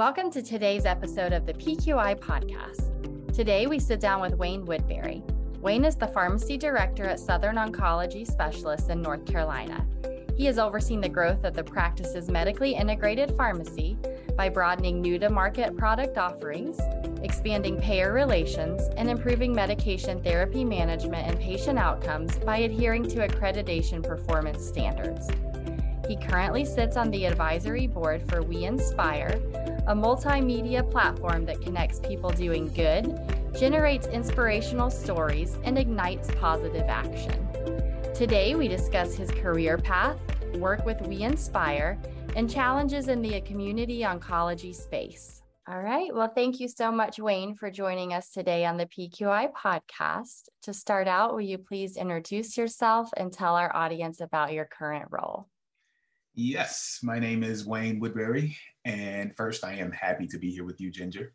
Welcome to today's episode of the PQI podcast. Today, we sit down with Wayne Woodbury. Wayne is the pharmacy director at Southern Oncology Specialists in North Carolina. He has overseen the growth of the practice's medically integrated pharmacy by broadening new to market product offerings, expanding payer relations, and improving medication therapy management and patient outcomes by adhering to accreditation performance standards. He currently sits on the advisory board for We Inspire, a multimedia platform that connects people doing good, generates inspirational stories, and ignites positive action. Today, we discuss his career path, work with We Inspire, and challenges in the community oncology space. All right. Well, thank you so much, Wayne, for joining us today on the PQI podcast. To start out, will you please introduce yourself and tell our audience about your current role? Yes, my name is Wayne Woodbury, and first, I am happy to be here with you, Ginger.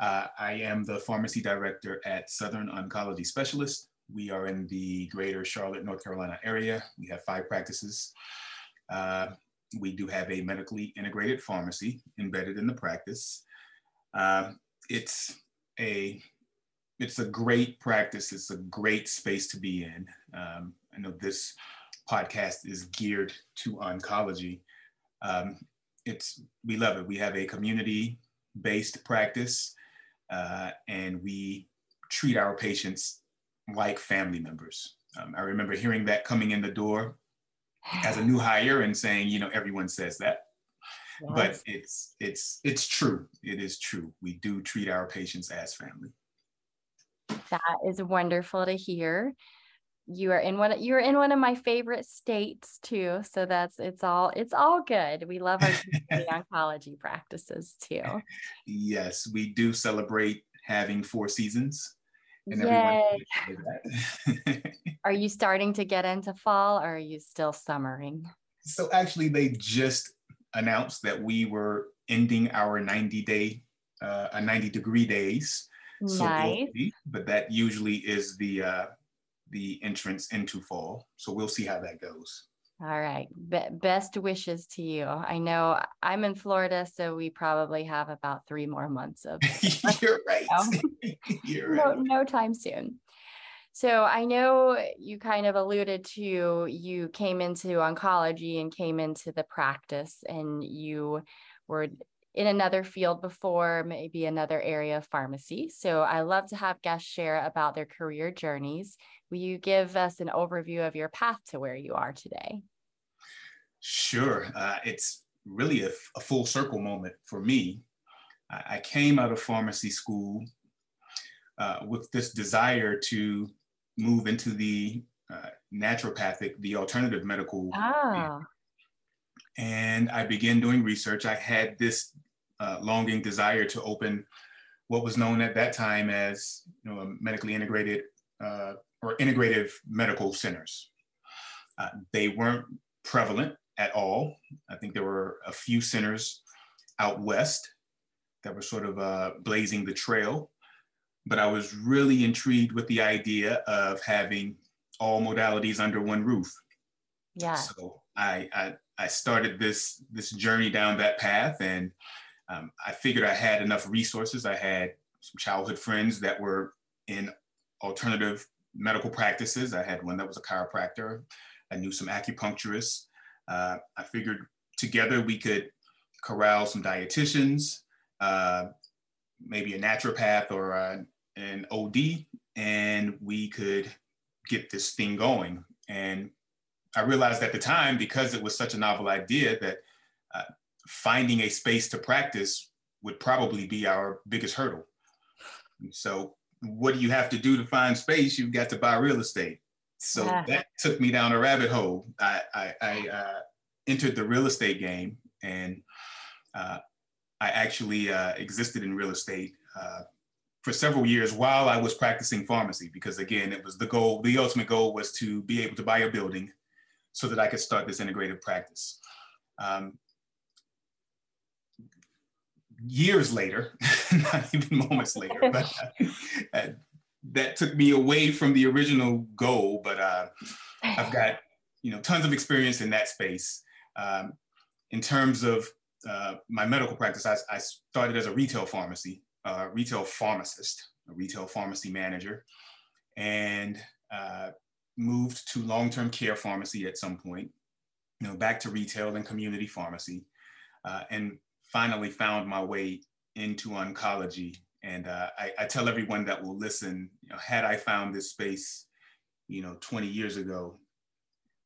Uh, I am the pharmacy director at Southern Oncology Specialist. We are in the greater Charlotte, North Carolina area. We have five practices. Uh, we do have a medically integrated pharmacy embedded in the practice. Uh, it's a it's a great practice. It's a great space to be in. Um, I know this podcast is geared to oncology. Um, it's we love it. We have a community based practice, uh, and we treat our patients like family members. Um, I remember hearing that coming in the door as a new hire and saying, you know, everyone says that, yes. but it's it's it's true. It is true. We do treat our patients as family. That is wonderful to hear you are in one you're in one of my favorite states too so that's it's all it's all good. We love our oncology practices too. Yes we do celebrate having four seasons and Yay. are you starting to get into fall or are you still summering? So actually they just announced that we were ending our 90 day uh, 90 degree days. Nice. So, but that usually is the uh, the entrance into fall. So we'll see how that goes. All right. Be- best wishes to you. I know I'm in Florida, so we probably have about three more months of. You're right. You're right. No, no time soon. So I know you kind of alluded to you came into oncology and came into the practice, and you were in another field before, maybe another area of pharmacy. So I love to have guests share about their career journeys Will you give us an overview of your path to where you are today? Sure. Uh, it's really a, a, full circle moment for me. I, I came out of pharmacy school uh, with this desire to move into the uh, naturopathic, the alternative medical. Ah. And I began doing research. I had this uh, longing desire to open what was known at that time as you know, a medically integrated uh, or integrative medical centers. Uh, they weren't prevalent at all. I think there were a few centers out west that were sort of uh, blazing the trail. But I was really intrigued with the idea of having all modalities under one roof. Yeah. So I, I, I started this, this journey down that path and um, I figured I had enough resources. I had some childhood friends that were in alternative medical practices. I had one that was a chiropractor. I knew some acupuncturists. Uh, I figured together we could corral some dietitians, uh, maybe a naturopath or a, an OD, and we could get this thing going. And I realized at the time, because it was such a novel idea, that uh, finding a space to practice would probably be our biggest hurdle. So what do you have to do to find space? You've got to buy real estate. So yeah. that took me down a rabbit hole. I, I, I uh, entered the real estate game and uh, I actually uh, existed in real estate uh, for several years while I was practicing pharmacy because again, it was the goal, the ultimate goal was to be able to buy a building so that I could start this integrated practice. Um, years later, not even moments later, but uh, that took me away from the original goal. But uh, I've got you know tons of experience in that space. Um, in terms of uh, my medical practice, I, I, started as a retail pharmacy, uh, retail pharmacist, a retail pharmacy manager, and uh, moved to long-term care pharmacy at some point, you know, back to retail and community pharmacy, uh, and finally found my way into oncology. And uh, I, I, tell everyone that will listen, you know, had I found this space, you know, 20 years ago,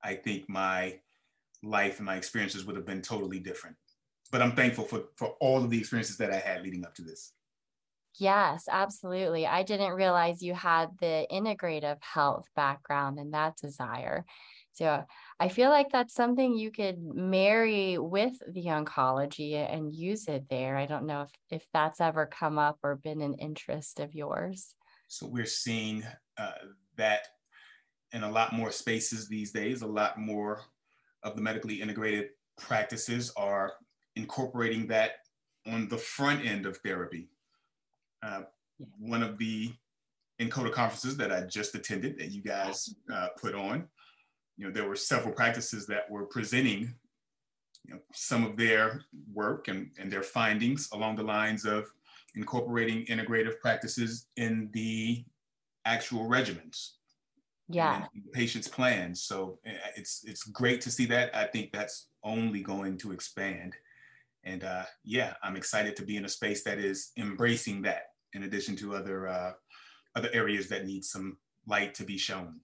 I think my life and my experiences would have been totally different. But I'm thankful for, for all of the experiences that I had leading up to this. Yes, absolutely. I didn't realize you had the integrative health background and that desire. So I feel like that's something you could marry with the oncology and use it there. I don't know if, if that's ever come up or been an interest of yours. So we're seeing uh, that in a lot more spaces these days. A lot more of the medically integrated practices are incorporating that on the front end of therapy. Uh, one of the NCODA conferences that I just attended that you guys uh, put on, you know, there were several practices that were presenting you know, some of their work and, and their findings along the lines of incorporating integrative practices in the actual regimens yeah. patient's plans. So eh, it's it's great to see that. I think that's only going to expand. And uh, yeah i'm excited to be in a space that is embracing that in addition to other uh, other areas that need some light to be shown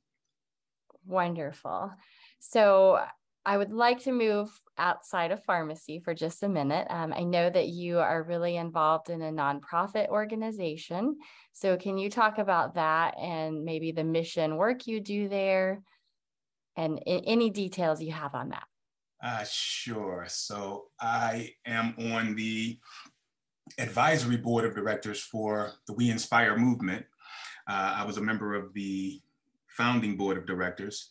wonderful so I would like to move outside of pharmacy for just a minute. Um, I know that you are really involved in a nonprofit organization. So, can you talk about that and maybe the mission work you do there and any details you have on that? Uh, sure. So, I am on the advisory board of directors for the We Inspire movement. Uh, I was a member of the founding board of directors.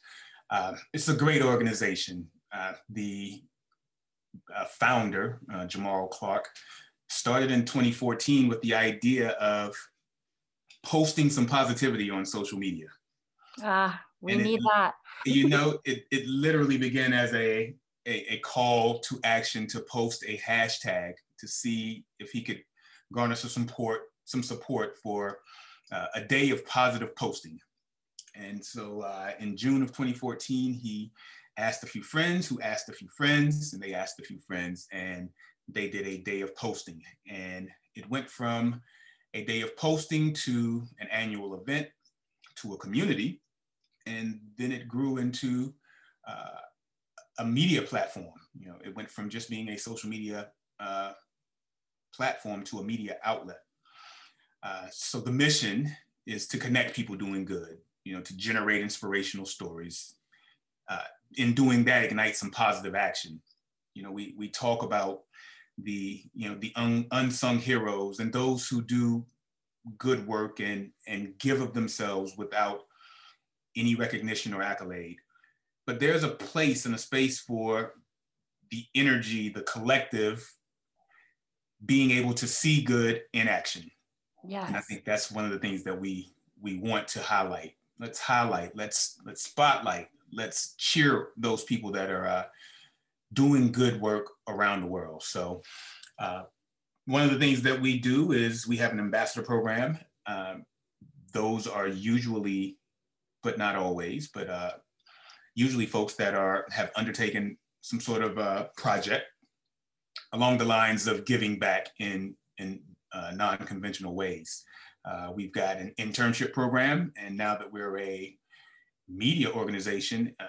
Uh, it's a great organization. Uh, the uh, founder, uh, Jamal Clark, started in 2014 with the idea of posting some positivity on social media. Ah, we and need it, that. you know, it, it literally began as a, a, a call to action to post a hashtag to see if he could garner some support, some support for uh, a day of positive posting. And so uh, in June of 2014, he asked a few friends who asked a few friends, and they asked a few friends, and they did a day of posting. And it went from a day of posting to an annual event to a community. And then it grew into uh, a media platform. You know, it went from just being a social media uh, platform to a media outlet. Uh, so the mission is to connect people doing good you know, to generate inspirational stories. Uh, in doing that, ignite some positive action. You know, we, we talk about the, you know, the un, unsung heroes and those who do good work and, and give of themselves without any recognition or accolade. But there's a place and a space for the energy, the collective being able to see good in action. Yeah. And I think that's one of the things that we we want to highlight let's highlight, let's let's spotlight, let's cheer those people that are uh, doing good work around the world. So uh, one of the things that we do is we have an ambassador program. Um, those are usually, but not always, but uh, usually folks that are have undertaken some sort of uh, project along the lines of giving back in in uh, non-conventional ways. Uh, we've got an internship program, and now that we're a media organization, uh,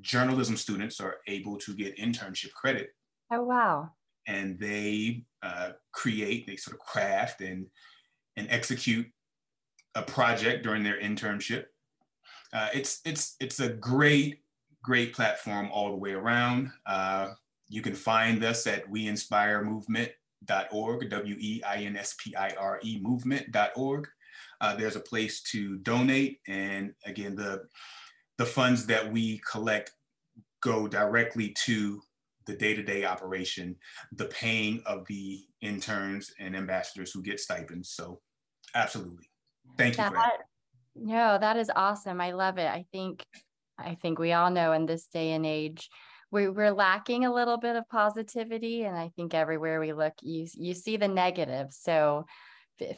journalism students are able to get internship credit. Oh, wow. And they uh, create, they sort of craft and, and execute a project during their internship. Uh, it's, it's, it's a great, great platform all the way around. Uh, you can find us at We Inspire Movement W-E-I-N-S-P-I-R-E W-E-I-N-S-P-I-R-E movement.org. Uh, there's a place to donate. And again, the, the funds that we collect go directly to the day-to-day operation, the paying of the interns and ambassadors who get stipends. So absolutely. Thank you. That, no, that is awesome. I love it. I think, I think we all know in this day and age, we, we're lacking a little bit of positivity and i think everywhere we look you you see the negative. So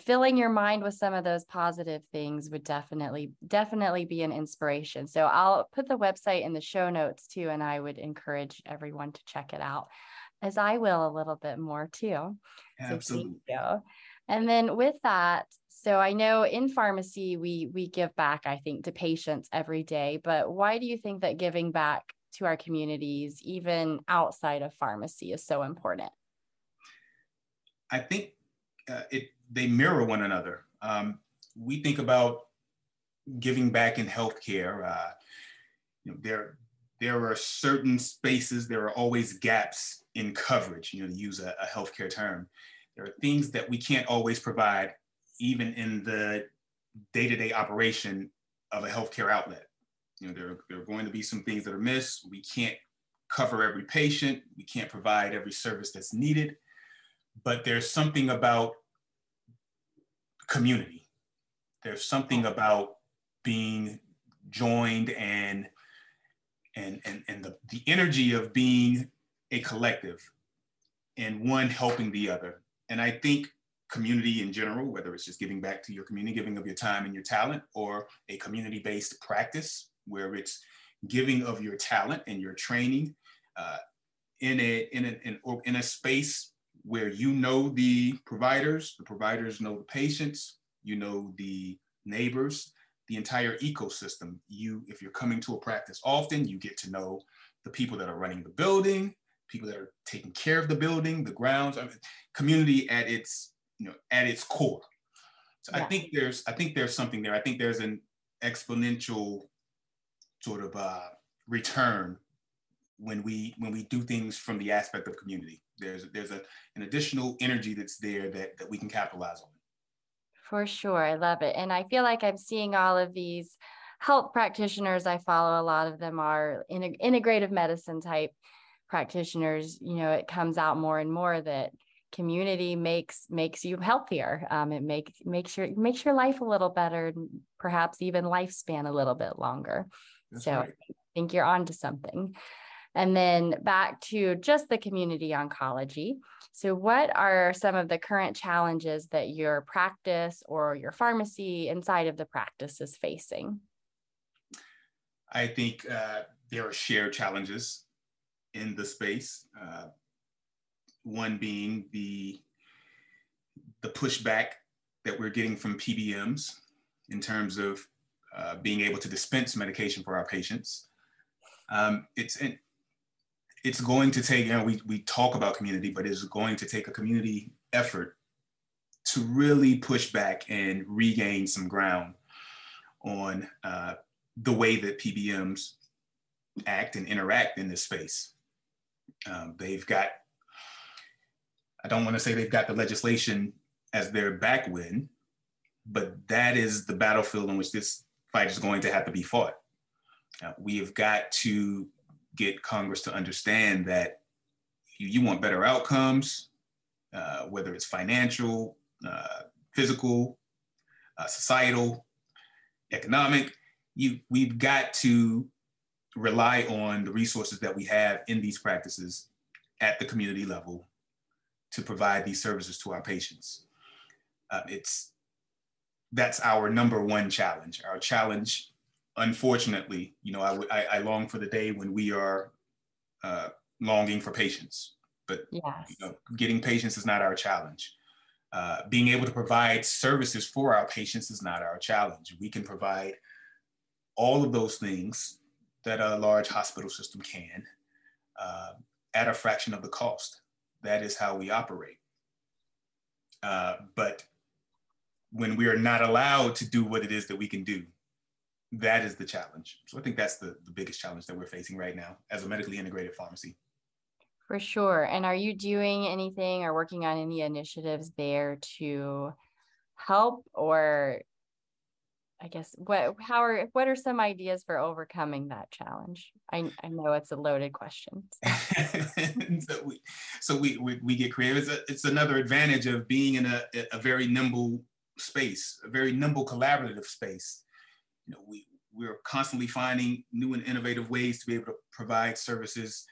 filling your mind with some of those positive things would definitely definitely be an inspiration. So i'll put the website in the show notes too and i would encourage everyone to check it out as i will a little bit more too. Absolutely. so and then with that so i know in pharmacy we we give back i think to patients every day but why do you think that giving back to our communities even outside of pharmacy is so important i think uh, it they mirror one another. Um, we think about giving back in healthcare. Uh, you know, there there are certain spaces. There are always gaps in coverage. You know, to use a, a healthcare term, there are things that we can't always provide, even in the day-to-day operation of a healthcare outlet. You know, there, there are going to be some things that are missed. We can't cover every patient. We can't provide every service that's needed. But there's something about community. There's something about being joined and and and, and the, the energy of being a collective and one helping the other. And I think community in general, whether it's just giving back to your community, giving of your time and your talent, or a community-based practice where it's giving of your talent and your training uh, in a in a in, in a space where you know the providers, the providers know the patients, you know the neighbors, the entire ecosystem. You, if you're coming to a practice often, you get to know the people that are running the building, people that are taking care of the building, the grounds, I mean, community at its, you know, at its core. So yeah. I think there's, I think there's something there. I think there's an exponential sort of uh, return when we when we do things from the aspect of community. There's there's a, an additional energy that's there that that we can capitalize on. For sure, I love it, and I feel like I'm seeing all of these health practitioners I follow. A lot of them are in integrative medicine type practitioners. You know, it comes out more and more that community makes makes you healthier. Um, it makes makes your makes your life a little better, and perhaps even lifespan a little bit longer. That's so right. I think you're onto something. And then back to just the community oncology. So, what are some of the current challenges that your practice or your pharmacy inside of the practice is facing? I think uh, there are shared challenges in the space. Uh, one being the the pushback that we're getting from PBMs in terms of uh, being able to dispense medication for our patients. Um, it's it's going to take, you know, we, we talk about community, but it's going to take a community effort to really push back and regain some ground on uh, the way that PBMs act and interact in this space. Um, they've got, I don't want to say they've got the legislation as their backwind, but that is the battlefield in which this fight is going to have to be fought. Uh, we have got to get Congress to understand that you, you want better outcomes, uh, whether it's financial, uh, physical, uh, societal, economic. You, we've got to rely on the resources that we have in these practices at the community level to provide these services to our patients. Uh, it's that's our number one challenge. Our challenge unfortunately, you know, I, I, I long for the day when we are uh, longing for patients, but yes. you know, getting patients is not our challenge. Uh, being able to provide services for our patients is not our challenge. We can provide all of those things that a large hospital system can uh, at a fraction of the cost. That is how we operate. Uh, but when we are not allowed to do what it is that we can do, that is the challenge. So I think that's the, the biggest challenge that we're facing right now as a medically integrated pharmacy. For sure. And are you doing anything or working on any initiatives there to help or I guess what how are what are some ideas for overcoming that challenge? I, I know it's a loaded question. so we so we, we, we get creative. It's, a, it's another advantage of being in a, a very nimble space, a very nimble collaborative space you know, we, we're constantly finding new and innovative ways to be able to provide services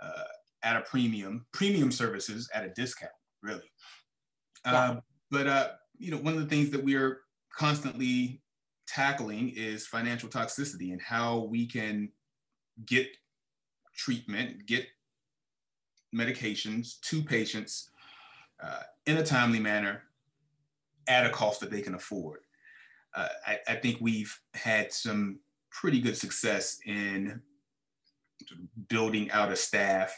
uh, at a premium, premium services at a discount, really. Yeah. Uh, but uh, you know, one of the things that we are constantly tackling is financial toxicity and how we can get treatment, get medications to patients uh, in a timely manner at a cost that they can afford. Uh, I, I, think we've had some pretty good success in building out a staff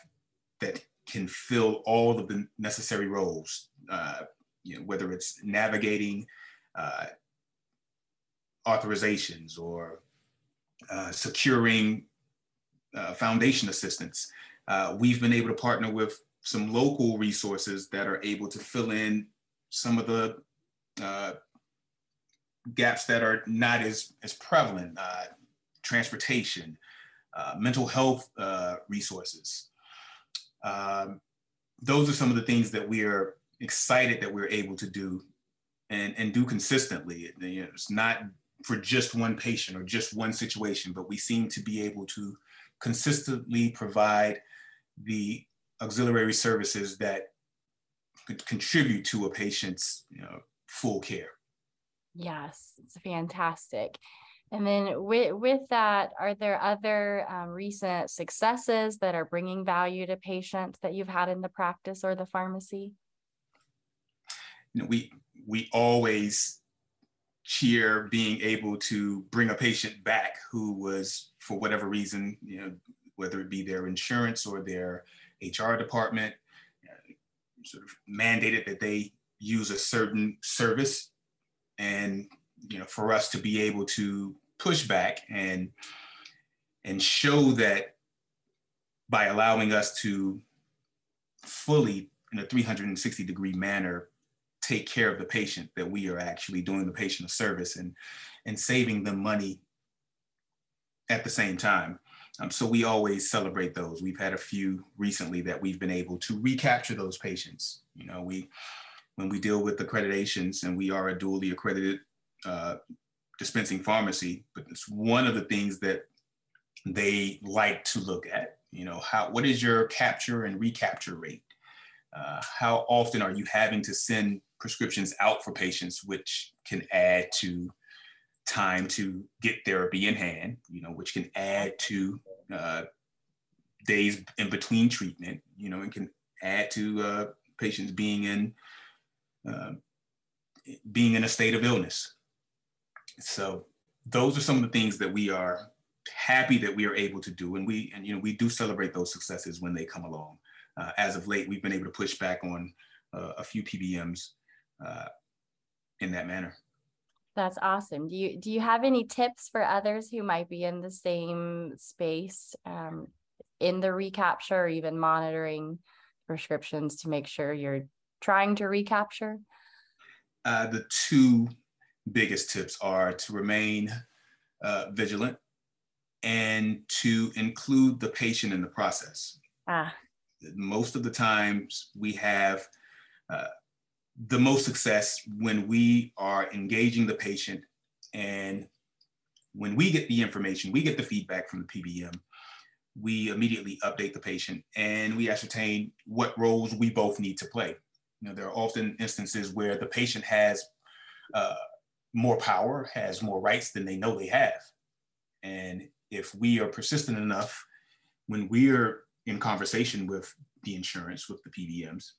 that can fill all of the necessary roles, uh, you know, whether it's navigating uh, authorizations or uh, securing uh, foundation assistance. Uh, we've been able to partner with some local resources that are able to fill in some of the uh, gaps that are not as, as prevalent, uh, transportation, uh, mental health resources. Um, those are some of the things that we are excited that we're able to do and, and do consistently. You know, it's not for just one patient or just one situation, but we seem to be able to consistently provide the auxiliary services that could contribute to a patient's you know, full care. Yes, it's fantastic. And then with, with that, are there other um, recent successes that are bringing value to patients that you've had in the practice or the pharmacy? You know, we we always cheer being able to bring a patient back who was, for whatever reason, you know, whether it be their insurance or their HR department, uh, sort of mandated that they use a certain service, and you know, for us to be able to push back and and show that by allowing us to fully in a 360 degree manner take care of the patient that we are actually doing the patient a service and and saving them money at the same time. Um, so we always celebrate those. We've had a few recently that we've been able to recapture those patients. You know we when we deal with accreditations and we are a dually accredited uh, dispensing pharmacy but it's one of the things that they like to look at. You know how what is your capture and recapture rate? Uh, how often are you having to send prescriptions out for patients, which can add to time to get therapy in hand, you know, which can add to uh, days in between treatment, you know, and can add to uh, patients being in uh, being in a state of illness. So those are some of the things that we are happy that we are able to do, and we and you know we do celebrate those successes when they come along. Uh, as of late, we've been able to push back on uh, a few PBMs uh, in that manner. That's awesome. Do you do you have any tips for others who might be in the same space um, in the recapture or even monitoring prescriptions to make sure you're trying to recapture? Uh, the two biggest tips are to remain uh, vigilant and to include the patient in the process. Ah. Most of the times we have uh, the most success when we are engaging the patient and when we get the information, we get the feedback from the PBM, we immediately update the patient and we ascertain what roles we both need to play. You know, there are often instances where the patient has uh, more power, has more rights than they know they have. And if we are persistent enough when we're in conversation with the insurance, with the PBMs,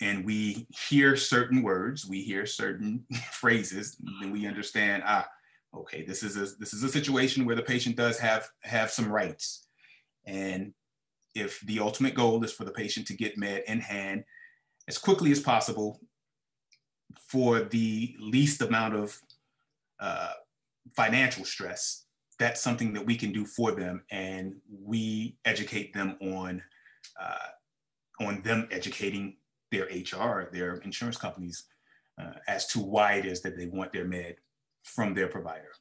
and we hear certain words, we hear certain phrases, and we understand, ah, okay, this is a this is a situation where the patient does have have some rights. And if the ultimate goal is for the patient to get med in hand as quickly as possible for the least amount of uh, financial stress, that's something that we can do for them, and we educate them on uh, on them educating their HR, their insurance companies, uh, as to why it is that they want their med from their provider.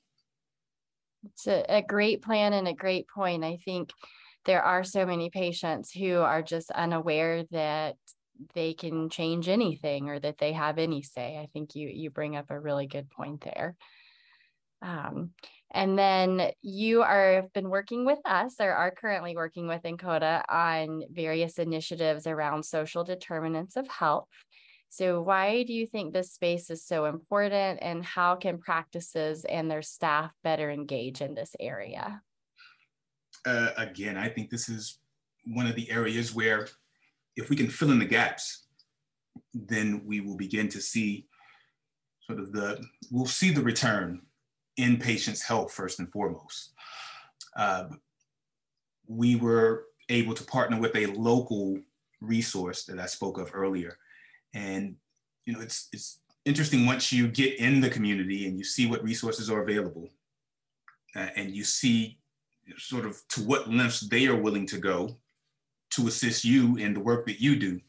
It's a, a great plan and a great point. I think there are so many patients who are just unaware that they can change anything or that they have any say. I think you you bring up a really good point there. Um, and then you are have been working with us or are currently working with NCODA on various initiatives around social determinants of health. So why do you think this space is so important and how can practices and their staff better engage in this area? Uh, again, I think this is one of the areas where if we can fill in the gaps, then we will begin to see sort of the, we'll see the return in patients' health first and foremost. Uh, we were able to partner with a local resource that I spoke of earlier. And you know, it's it's interesting once you get in the community and you see what resources are available, uh, and you see sort of to what lengths they are willing to go to assist you in the work that you do.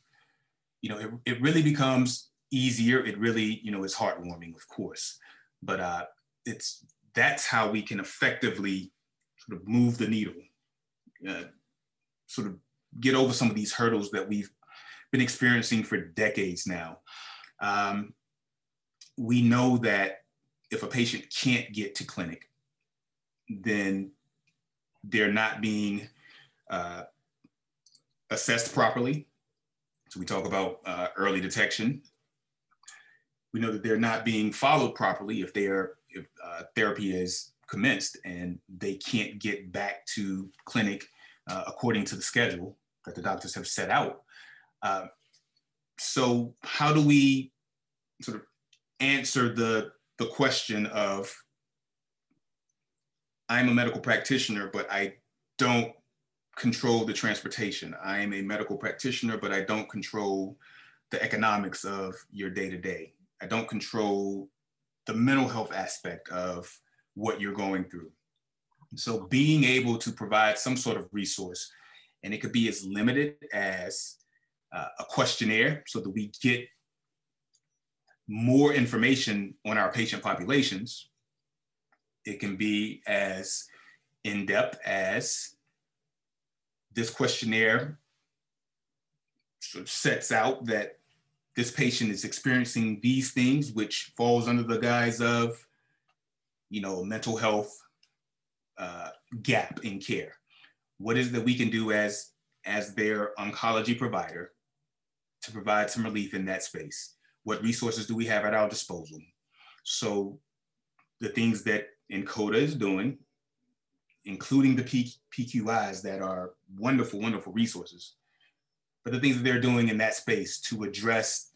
You know, it, it really becomes easier. It really, you know, is heartwarming, of course. But uh, it's that's how we can effectively sort of move the needle, uh, sort of get over some of these hurdles that we've been experiencing for decades now. Um, we know that if a patient can't get to clinic, then they're not being uh, assessed properly. So we talk about uh, early detection. We know that they're not being followed properly if they are if uh, therapy is commenced and they can't get back to clinic uh, according to the schedule that the doctors have set out. Uh, so how do we sort of answer the, the question of, I'm a medical practitioner, but I don't control the transportation. I am a medical practitioner, but I don't control the economics of your day to day. I don't control the mental health aspect of what you're going through. So being able to provide some sort of resource, and it could be as limited as uh, a questionnaire so that we get more information on our patient populations. It can be as in depth as this questionnaire sets out that this patient is experiencing these things, which falls under the guise of, you know, mental health uh, gap in care. What is it that we can do as as their oncology provider to provide some relief in that space? What resources do we have at our disposal? So the things that NCODA is doing, including the P- PQIs that are wonderful, wonderful resources, but the things that they're doing in that space to address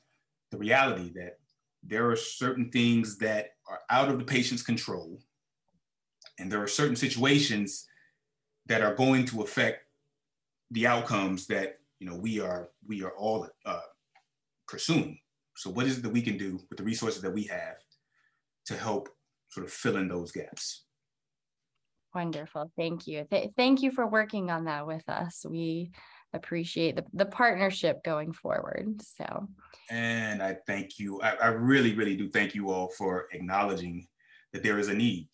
the reality that there are certain things that are out of the patient's control and there are certain situations that are going to affect the outcomes that you know we are we are all uh, pursuing. So what is it that we can do with the resources that we have to help sort of fill in those gaps wonderful thank you Th- thank you for working on that with us we appreciate the, the partnership going forward. So, and I thank you. I, I really, really do thank you all for acknowledging that there is a need.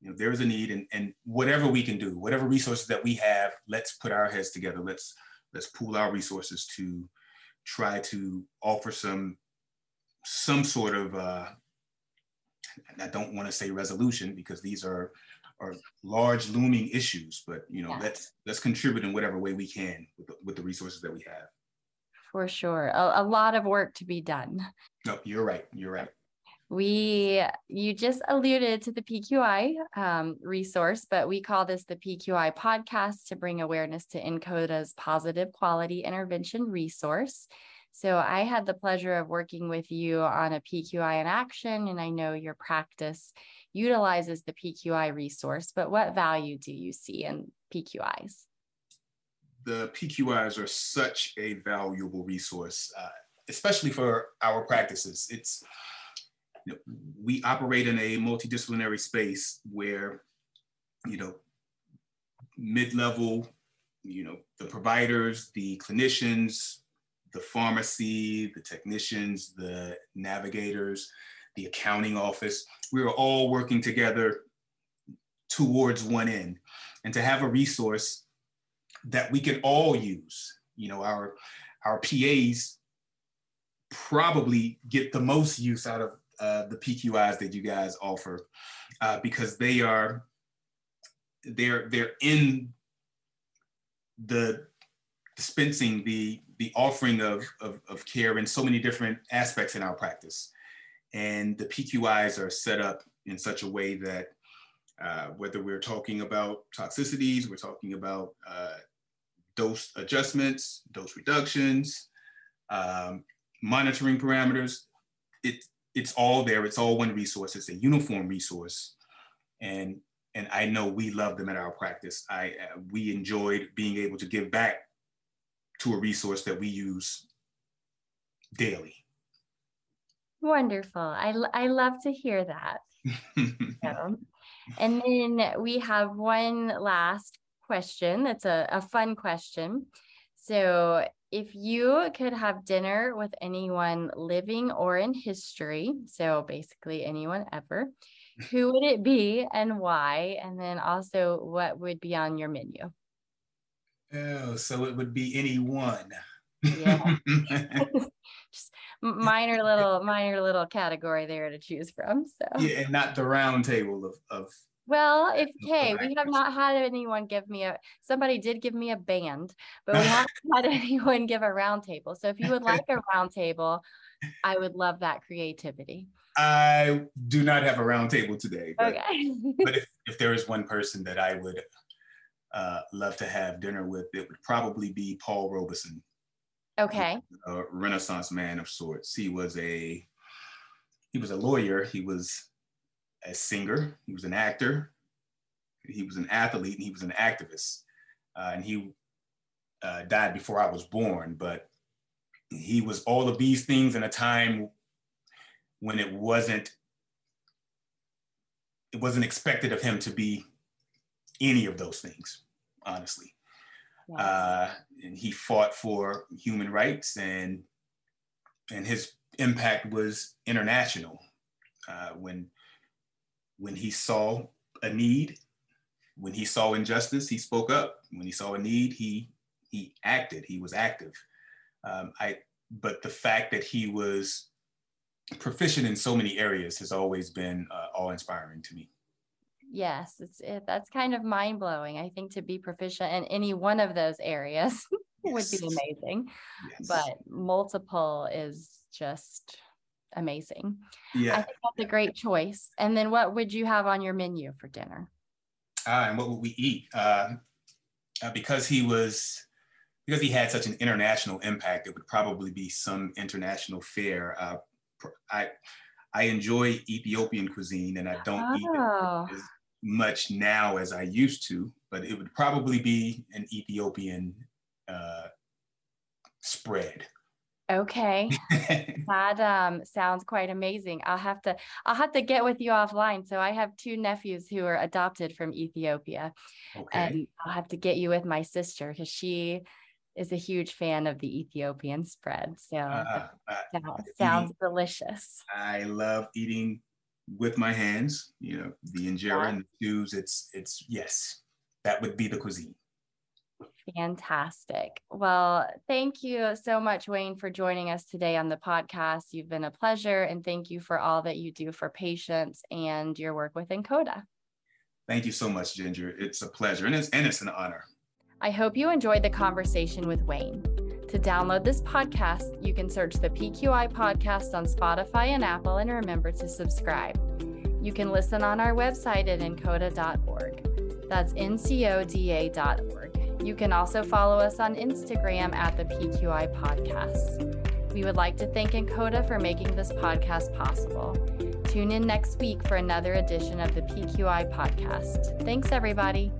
You know, there is a need, and, and whatever we can do, whatever resources that we have, let's put our heads together. Let's let's pool our resources to try to offer some some sort of uh, I don't want to say resolution because these are are large looming issues, but you know, yeah. let's let's contribute in whatever way we can with the, with the resources that we have. For sure, a, a lot of work to be done. No, you're right. You're right. We, you just alluded to the PQI um, resource, but we call this the PQI podcast to bring awareness to NCODA's positive quality intervention resource. So I had the pleasure of working with you on a PQI in action, and I know your practice utilizes the PQI resource, but what value do you see in PQIs? The PQIs are such a valuable resource, uh, especially for our practices. It's you know, we operate in a multidisciplinary space where you know mid-level, you know, the providers, the clinicians, the pharmacy, the technicians, the navigators, the accounting office. We were all working together towards one end. And to have a resource that we can all use, you know, our, our PAs probably get the most use out of uh, the PQIs that you guys offer uh, because they are they're they're in the dispensing the the offering of, of, of care in so many different aspects in our practice. And the PQIs are set up in such a way that uh, whether we're talking about toxicities, we're talking about uh, dose adjustments, dose reductions, um, monitoring parameters, it, it's all there. It's all one resource. It's a uniform resource. And, and I know we love them at our practice. I, uh, we enjoyed being able to give back to a resource that we use daily. Wonderful. I, I love to hear that. so, and then we have one last question that's a, a fun question. So, if you could have dinner with anyone living or in history, so basically anyone ever, who would it be and why? And then also, what would be on your menu? Oh, so it would be anyone. Yeah. Just minor little minor little category there to choose from. So yeah, and not the round table of of well, if hey, we have not had anyone give me a somebody did give me a band, but we haven't had anyone give a round table. So if you would like a round table, I would love that creativity. I do not have a round table today. But, okay. but if, if there is one person that I would uh, love to have dinner with, it would probably be Paul Robeson. Okay. A Renaissance man of sorts. He was a he was a lawyer. He was a singer. He was an actor. He was an athlete, and he was an activist. Uh, and he uh, died before I was born, but he was all of these things in a time when it wasn't it wasn't expected of him to be any of those things, honestly. Uh, and he fought for human rights, and and his impact was international. Uh, when when he saw a need, when he saw injustice, he spoke up. When he saw a need, he he acted. He was active. Um, I but the fact that he was proficient in so many areas has always been uh, awe-inspiring to me yes it's it, that's kind of mind-blowing i think to be proficient in any one of those areas would be amazing yes. but multiple is just amazing yeah i think that's a great choice and then what would you have on your menu for dinner uh, and what would we eat uh, uh, because he was because he had such an international impact it would probably be some international fare uh, i I enjoy Ethiopian cuisine and I don't oh. eat it oh. as much now as I used to, but it would probably be an Ethiopian uh, spread. Okay. that um, sounds quite amazing. I'll have to I'll have to get with you offline. So I have two nephews who are adopted from Ethiopia. Okay. And I'll have to get you with my sister because she is a huge fan of the Ethiopian spread. So uh, uh, sounds, sounds delicious. I love eating with my hands, you know, the injera uh-huh. and the stews. It's it's yes, that would be the cuisine. Fantastic. Well, thank you so much, Wayne, for joining us today on the podcast. You've been a pleasure, and thank you for all that you do for patients and your work with NCODA. Thank you so much, Ginger. It's a pleasure and it's, and it's an honor. I hope you enjoyed the conversation with Wayne. To download this podcast, you can search the PQI podcast on Spotify and Apple and remember to subscribe. You can listen on our website at ncoda.org. That's ncoda.org. You can also follow us on Instagram at the PQI podcast. We would like to thank NCODA for making this podcast possible. Tune in next week for another edition of the PQI podcast. Thanks, everybody.